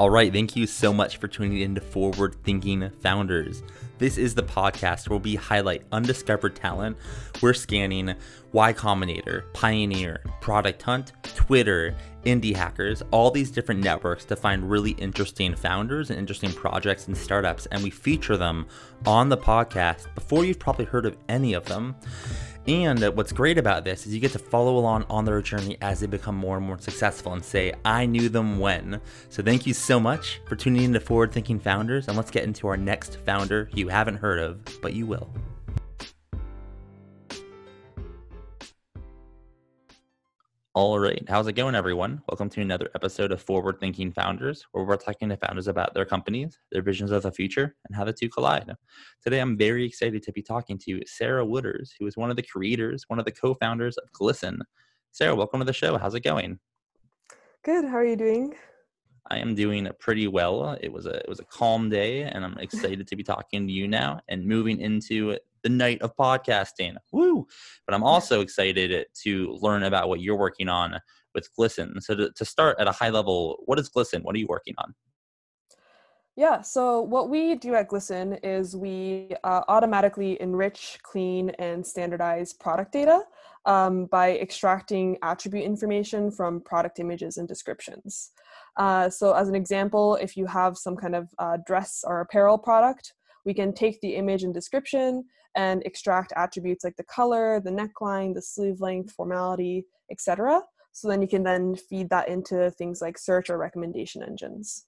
All right, thank you so much for tuning in to Forward Thinking Founders. This is the podcast where we highlight undiscovered talent. We're scanning Y Combinator, Pioneer, Product Hunt, Twitter, Indie Hackers, all these different networks to find really interesting founders and interesting projects and startups, and we feature them on the podcast before you've probably heard of any of them. And what's great about this is you get to follow along on their journey as they become more and more successful and say, I knew them when. So thank you so much for tuning in to Forward Thinking Founders. And let's get into our next founder you haven't heard of, but you will. All right. How's it going, everyone? Welcome to another episode of Forward Thinking Founders, where we're talking to founders about their companies, their visions of the future, and how the two collide. Today, I'm very excited to be talking to Sarah Wooders, who is one of the creators, one of the co founders of Glisten. Sarah, welcome to the show. How's it going? Good. How are you doing? I am doing pretty well. It was a it was a calm day, and I'm excited to be talking to you now and moving into the night of podcasting. Woo! But I'm also excited to learn about what you're working on with Glisten. So to, to start at a high level, what is Glisten? What are you working on? Yeah, so what we do at Glisten is we uh, automatically enrich, clean, and standardize product data um, by extracting attribute information from product images and descriptions. Uh, so, as an example, if you have some kind of uh, dress or apparel product, we can take the image and description and extract attributes like the color, the neckline, the sleeve length, formality, etc. So then you can then feed that into things like search or recommendation engines.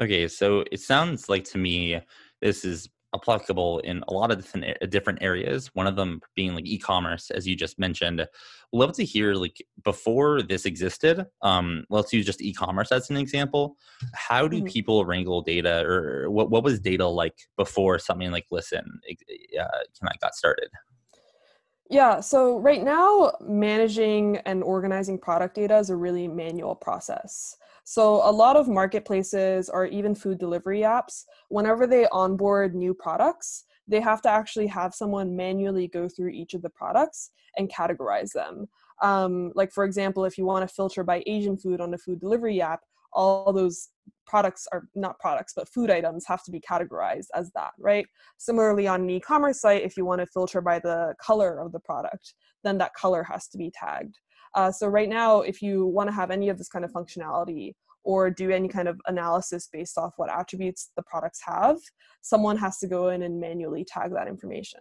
Okay, so it sounds like to me this is applicable in a lot of different different areas. One of them being like e-commerce, as you just mentioned. Love to hear like before this existed. Um, let's use just e-commerce as an example. How do mm-hmm. people wrangle data, or what what was data like before something like Glisten uh, can I got started? Yeah, so right now, managing and organizing product data is a really manual process. So, a lot of marketplaces or even food delivery apps, whenever they onboard new products, they have to actually have someone manually go through each of the products and categorize them. Um, like, for example, if you want to filter by Asian food on a food delivery app, all those products are not products, but food items have to be categorized as that, right? Similarly, on an e commerce site, if you want to filter by the color of the product, then that color has to be tagged. Uh, so right now, if you want to have any of this kind of functionality or do any kind of analysis based off what attributes the products have, someone has to go in and manually tag that information.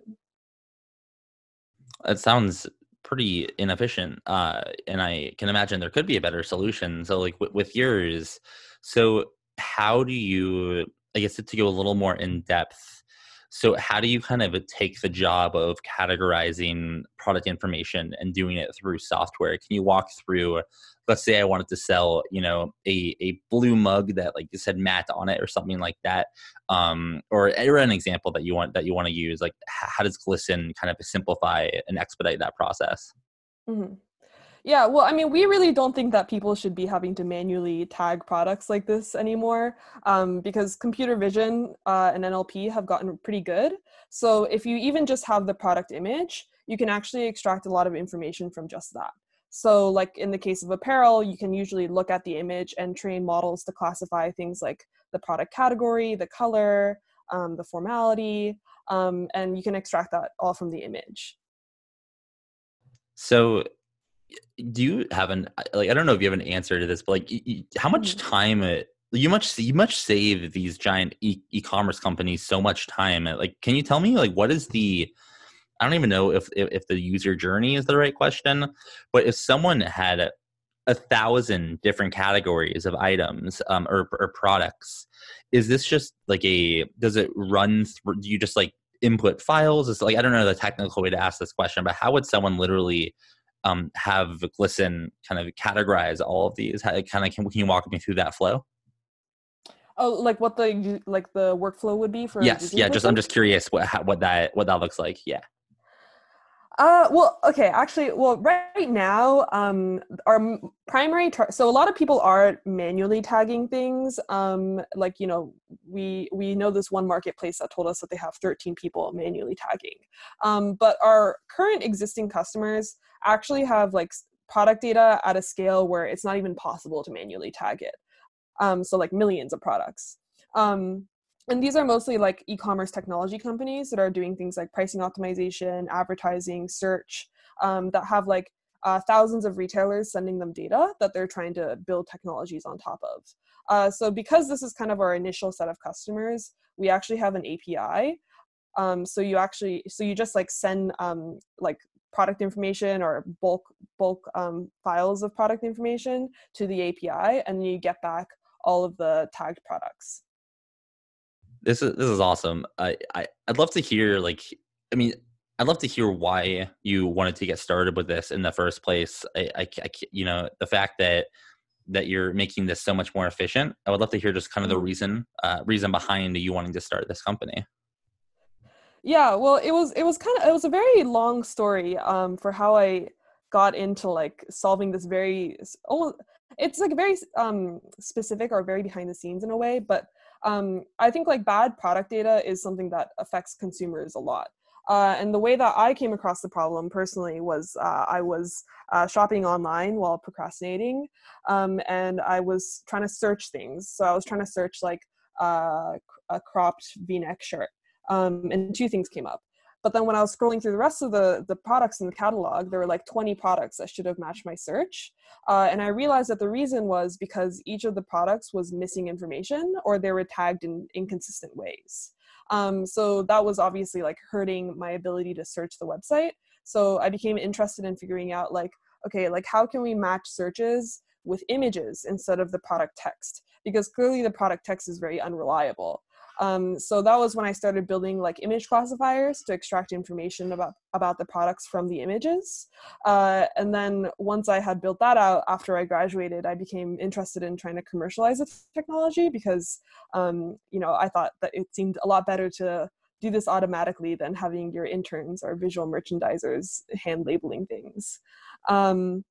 That sounds pretty inefficient, uh, and I can imagine there could be a better solution. So, like w- with yours, so how do you? I guess to go a little more in depth so, how do you kind of take the job of categorizing product information and doing it through software? Can you walk through? Let's say I wanted to sell, you know, a, a blue mug that like said Matt on it or something like that, um, or, or an example that you want that you want to use. Like, how does Glisten kind of simplify and expedite that process? Mm-hmm. Yeah, well, I mean, we really don't think that people should be having to manually tag products like this anymore um, because computer vision uh, and NLP have gotten pretty good. So if you even just have the product image, you can actually extract a lot of information from just that. So, like in the case of apparel, you can usually look at the image and train models to classify things like the product category, the color, um, the formality, um, and you can extract that all from the image. So, do you have an like i don't know if you have an answer to this but like how much mm-hmm. time it you much you much save these giant e- e-commerce companies so much time like can you tell me like what is the i don't even know if if, if the user journey is the right question but if someone had a, a thousand different categories of items um, or, or products is this just like a does it run through do you just like input files is like i don't know the technical way to ask this question but how would someone literally um, have Glisten kind of categorize all of these? How, kind of can, can you walk me through that flow? Oh, like what the like the workflow would be for? Yes, yeah. Just I'm just curious what how, what that what that looks like. Yeah. Uh, well, okay, actually, well, right now, um, our primary, tar- so a lot of people are manually tagging things. Um, like, you know, we, we know this one marketplace that told us that they have 13 people manually tagging. Um, but our current existing customers actually have like product data at a scale where it's not even possible to manually tag it. um, so like millions of products. Um, and these are mostly like e-commerce technology companies that are doing things like pricing optimization, advertising, search, um, that have like uh, thousands of retailers sending them data that they're trying to build technologies on top of. Uh, so because this is kind of our initial set of customers, we actually have an API. Um, so you actually, so you just like send um, like product information or bulk bulk um, files of product information to the API, and you get back all of the tagged products. This is this is awesome. I, I I'd love to hear like I mean I'd love to hear why you wanted to get started with this in the first place. I, I, I, you know, the fact that that you're making this so much more efficient. I would love to hear just kind of the mm-hmm. reason uh, reason behind you wanting to start this company. Yeah, well, it was it was kind of it was a very long story um, for how I got into like solving this very oh it's like very um, specific or very behind the scenes in a way, but um, I think like bad product data is something that affects consumers a lot. Uh, and the way that I came across the problem personally was uh, I was uh, shopping online while procrastinating, um, and I was trying to search things. So I was trying to search like uh, a cropped V-neck shirt, um, and two things came up. But then when I was scrolling through the rest of the, the products in the catalog, there were like 20 products that should have matched my search. Uh, and I realized that the reason was because each of the products was missing information or they were tagged in inconsistent ways. Um, so that was obviously like hurting my ability to search the website. So I became interested in figuring out like, okay, like how can we match searches with images instead of the product text? Because clearly the product text is very unreliable. Um, so that was when I started building like image classifiers to extract information about about the products from the images. Uh, and then once I had built that out after I graduated, I became interested in trying to commercialize the technology because um, you know I thought that it seemed a lot better to do this automatically than having your interns or visual merchandisers hand labeling things. Um,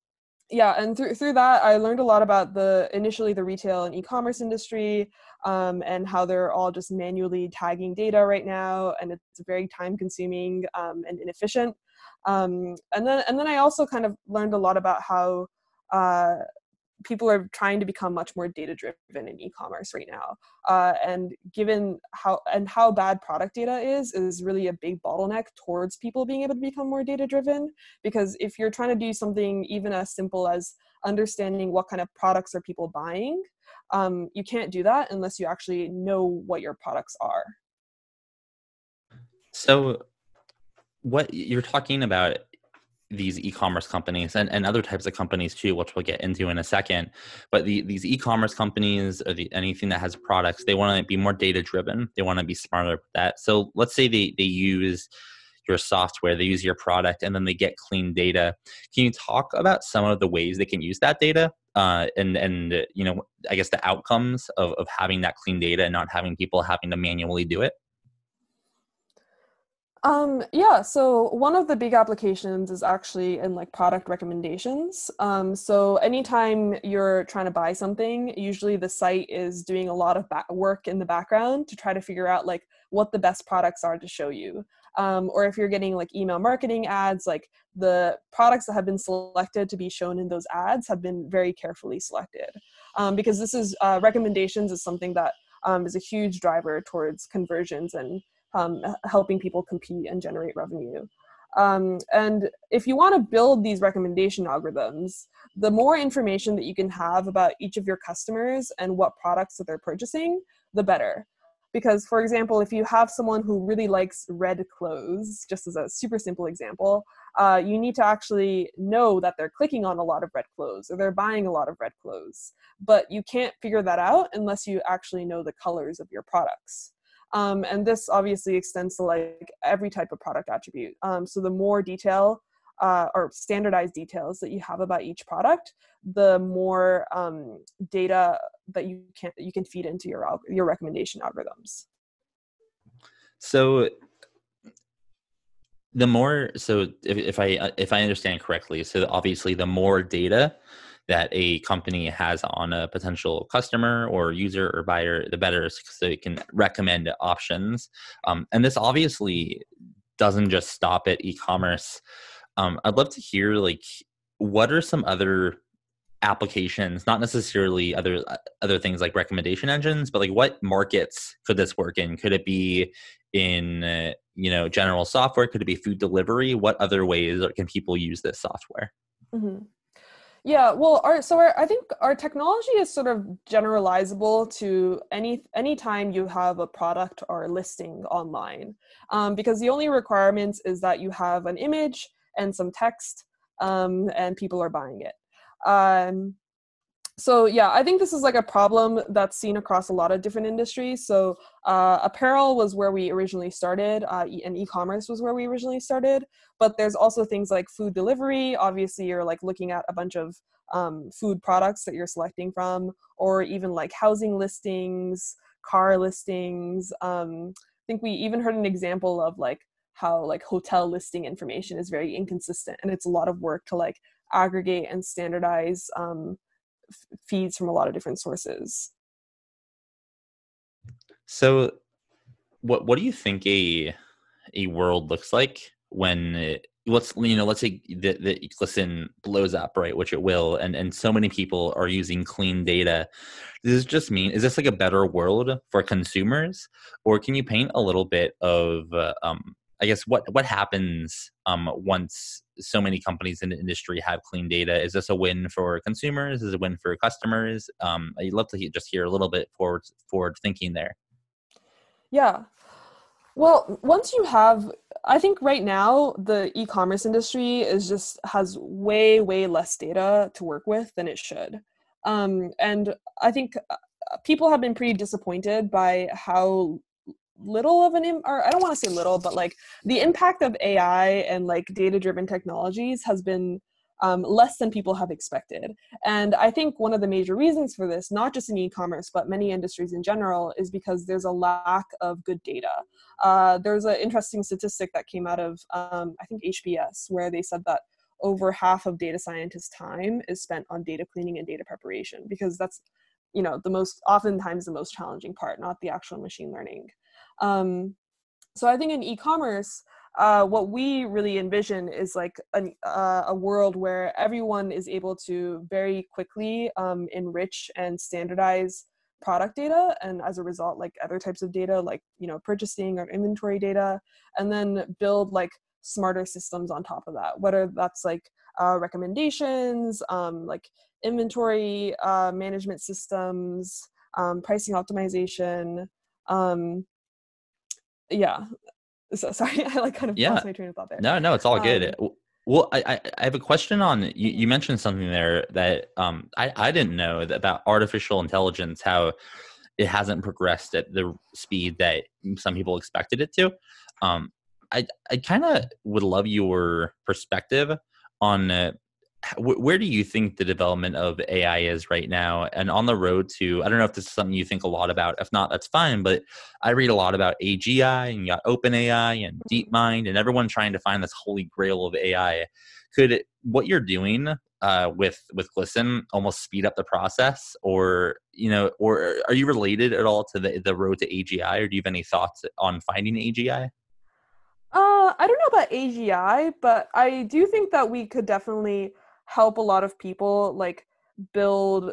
yeah and through through that i learned a lot about the initially the retail and e-commerce industry um, and how they're all just manually tagging data right now and it's very time consuming um, and inefficient. Um, and then and then i also kind of learned a lot about how uh, people are trying to become much more data driven in e-commerce right now uh, and given how and how bad product data is is really a big bottleneck towards people being able to become more data driven because if you're trying to do something even as simple as understanding what kind of products are people buying um, you can't do that unless you actually know what your products are. So what you're talking about these e-commerce companies and, and other types of companies too, which we'll get into in a second. But the, these e-commerce companies or the, anything that has products, they want to be more data driven. They want to be smarter with that. So let's say they, they use your software, they use your product, and then they get clean data. Can you talk about some of the ways they can use that data? Uh, and and you know, I guess the outcomes of, of having that clean data and not having people having to manually do it. Um, yeah, so one of the big applications is actually in like product recommendations. Um, so anytime you're trying to buy something, usually the site is doing a lot of work in the background to try to figure out like what the best products are to show you. Um, or if you're getting like email marketing ads, like the products that have been selected to be shown in those ads have been very carefully selected. Um, because this is uh, recommendations is something that um, is a huge driver towards conversions and um, helping people compete and generate revenue. Um, and if you want to build these recommendation algorithms, the more information that you can have about each of your customers and what products that they're purchasing, the better. Because, for example, if you have someone who really likes red clothes, just as a super simple example, uh, you need to actually know that they're clicking on a lot of red clothes or they're buying a lot of red clothes. But you can't figure that out unless you actually know the colors of your products. Um, and this obviously extends to like every type of product attribute. Um, so the more detail uh, or standardized details that you have about each product, the more um, data that you can you can feed into your your recommendation algorithms. So the more so if, if i if i understand correctly so obviously the more data that a company has on a potential customer or user or buyer, the better so it can recommend options. Um, and this obviously doesn't just stop at e-commerce. Um, I'd love to hear like what are some other applications not necessarily other uh, other things like recommendation engines but like what markets could this work in could it be in uh, you know general software could it be food delivery what other ways can people use this software mm-hmm. Yeah well our so our, i think our technology is sort of generalizable to any any time you have a product or a listing online. Um, because the only requirements is that you have an image and some text um, and people are buying it. Um, so yeah, I think this is like a problem that's seen across a lot of different industries. So uh, apparel was where we originally started, uh, and e-commerce was where we originally started. But there's also things like food delivery. Obviously, you're like looking at a bunch of um, food products that you're selecting from, or even like housing listings, car listings. Um, I think we even heard an example of like how like hotel listing information is very inconsistent, and it's a lot of work to like aggregate and standardize um, feeds from a lot of different sources. So, what what do you think a a world looks like when it, let's you know let's say that the Glisten blows up right which it will and and so many people are using clean data does this just mean is this like a better world for consumers or can you paint a little bit of uh, um, I guess what what happens um, once so many companies in the industry have clean data? Is this a win for consumers? Is it a win for customers? Um, I'd love to just hear a little bit forward forward thinking there. Yeah. Well, once you have, I think right now the e-commerce industry is just has way way less data to work with than it should, um, and I think uh, people have been pretty disappointed by how little of an Im- or I don't want to say little, but like the impact of AI and like data driven technologies has been um, less than people have expected. And I think one of the major reasons for this, not just in e-commerce but many industries in general, is because there's a lack of good data. Uh, there's an interesting statistic that came out of um, I think HBS where they said that over half of data scientists' time is spent on data cleaning and data preparation because that's you know the most oftentimes the most challenging part, not the actual machine learning. Um, so I think in e-commerce, uh, what we really envision is like an, uh, a world where everyone is able to very quickly um, enrich and standardize product data and as a result like other types of data like you know purchasing or inventory data and then build like smarter systems on top of that whether that's like uh, recommendations um, like inventory uh, management systems um, pricing optimization um, yeah. So, sorry i like kind of yeah. lost my train of thought there. No no it's all good. Um, well I, I have a question on you, you mentioned something there that um i i didn't know about artificial intelligence how it hasn't progressed at the speed that some people expected it to. Um i i kind of would love your perspective on uh, where do you think the development of AI is right now? And on the road to I don't know if this is something you think a lot about. If not that's fine but I read a lot about AGI and you got OpenAI and mm-hmm. DeepMind and everyone trying to find this holy grail of AI could what you're doing uh, with with Glisten almost speed up the process or you know or are you related at all to the the road to AGI or do you have any thoughts on finding AGI uh, I don't know about AGI, but I do think that we could definitely help a lot of people like build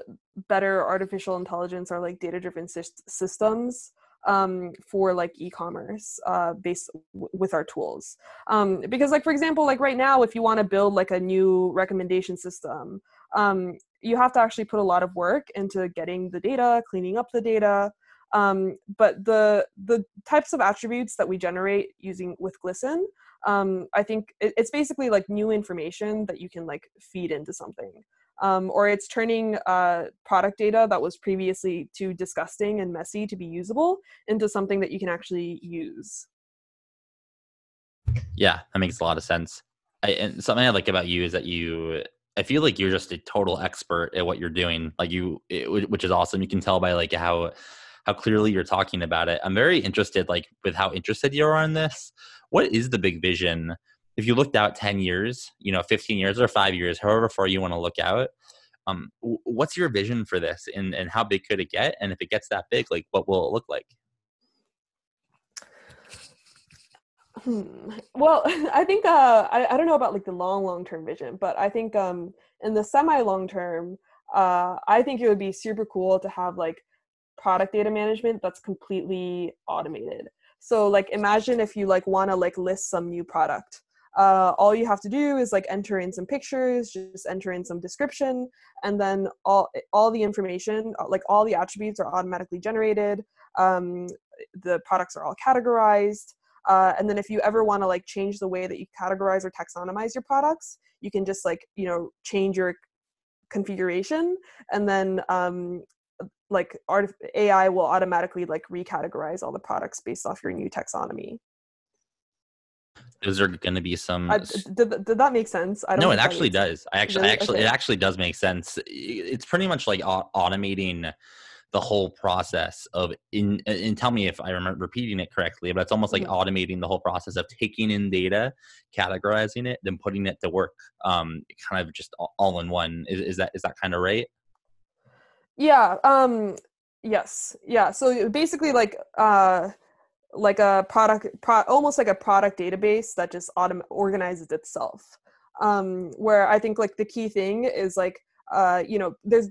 better artificial intelligence or like data driven sy- systems um, for like e-commerce uh, based w- with our tools. Um, because like for example like right now if you want to build like a new recommendation system um, you have to actually put a lot of work into getting the data cleaning up the data um, but the the types of attributes that we generate using with Glisten um, I think it, it's basically like new information that you can like feed into something. Um, or it's turning uh, product data that was previously too disgusting and messy to be usable into something that you can actually use. Yeah, that makes a lot of sense. I, and something I like about you is that you, I feel like you're just a total expert at what you're doing. Like you, it, which is awesome. You can tell by like how how clearly you're talking about it. I'm very interested, like with how interested you are in this. What is the big vision? If you looked out 10 years you know 15 years or five years however far you want to look out um, what's your vision for this? And, and how big could it get? And if it gets that big like what will it look like? Hmm. well i think uh, I, I don't know about like the long long term vision but i think um, in the semi long term uh, I think it would be super cool to have like product data management that's completely automated. So like imagine if you like want to like list some new product. Uh, all you have to do is like enter in some pictures, just enter in some description, and then all all the information, uh, like all the attributes, are automatically generated. Um, the products are all categorized. Uh, and then if you ever want to like change the way that you categorize or taxonomize your products, you can just like you know change your configuration, and then um, like art AI will automatically like recategorize all the products based off your new taxonomy. Those are going to be some. Uh, did, did that make sense? I don't no, it actually does. I actually, really? I actually, okay. it actually does make sense. It's pretty much like automating the whole process of in and tell me if I remember repeating it correctly, but it's almost like mm-hmm. automating the whole process of taking in data, categorizing it, then putting it to work. Um, kind of just all in one. Is, is that is that kind of right? Yeah. Um. Yes. Yeah. So basically, like uh like a product pro- almost like a product database that just autom- organizes itself um, where i think like the key thing is like uh, you know, there's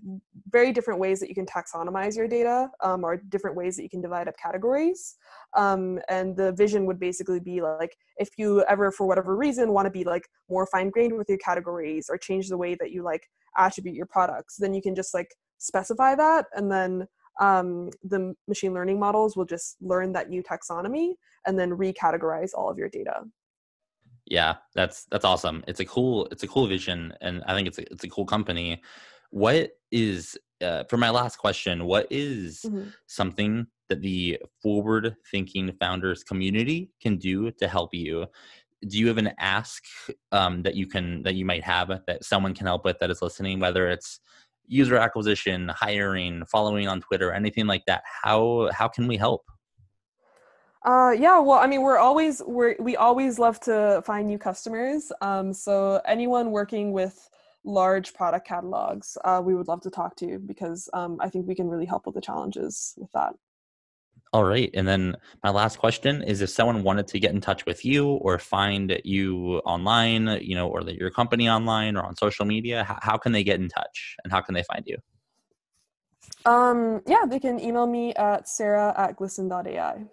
very different ways that you can taxonomize your data, um, or different ways that you can divide up categories. Um, and the vision would basically be like, if you ever, for whatever reason, want to be like more fine grained with your categories or change the way that you like attribute your products, then you can just like specify that, and then um, the machine learning models will just learn that new taxonomy and then recategorize all of your data. Yeah that's that's awesome. It's a cool it's a cool vision and i think it's a, it's a cool company. What is uh, for my last question what is mm-hmm. something that the forward thinking founders community can do to help you? Do you have an ask um, that you can that you might have that someone can help with that is listening whether it's user acquisition hiring following on twitter anything like that how how can we help uh, yeah, well, I mean, we're always we we always love to find new customers. Um, so anyone working with large product catalogs, uh, we would love to talk to you because um, I think we can really help with the challenges with that. All right, and then my last question is: If someone wanted to get in touch with you or find you online, you know, or your company online or on social media, how, how can they get in touch and how can they find you? Um, yeah, they can email me at sarah at glisten.ai.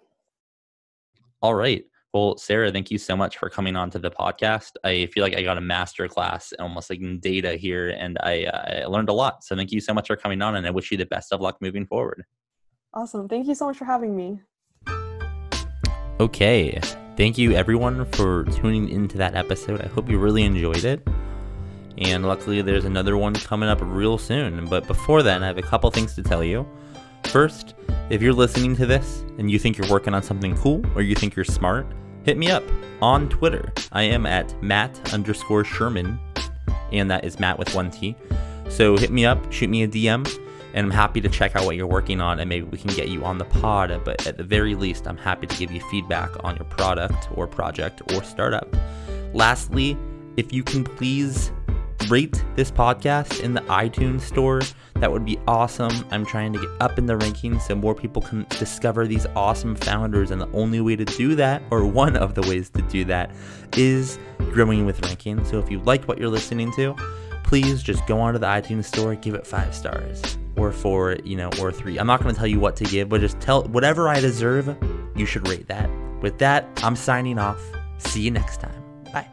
All right. Well, Sarah, thank you so much for coming on to the podcast. I feel like I got a master class almost like in data here, and I, uh, I learned a lot. So thank you so much for coming on, and I wish you the best of luck moving forward. Awesome. Thank you so much for having me. Okay. Thank you, everyone, for tuning into that episode. I hope you really enjoyed it. And luckily, there's another one coming up real soon. But before then, I have a couple things to tell you. First, if you're listening to this and you think you're working on something cool or you think you're smart, hit me up on Twitter. I am at Matt underscore Sherman, and that is Matt with one T. So hit me up, shoot me a DM, and I'm happy to check out what you're working on and maybe we can get you on the pod. But at the very least, I'm happy to give you feedback on your product or project or startup. Lastly, if you can please rate this podcast in the iTunes store. That would be awesome. I'm trying to get up in the rankings so more people can discover these awesome founders. And the only way to do that, or one of the ways to do that, is growing with ranking. So if you like what you're listening to, please just go onto the iTunes store, give it five stars or four, you know, or three. I'm not going to tell you what to give, but just tell whatever I deserve, you should rate that. With that, I'm signing off. See you next time. Bye.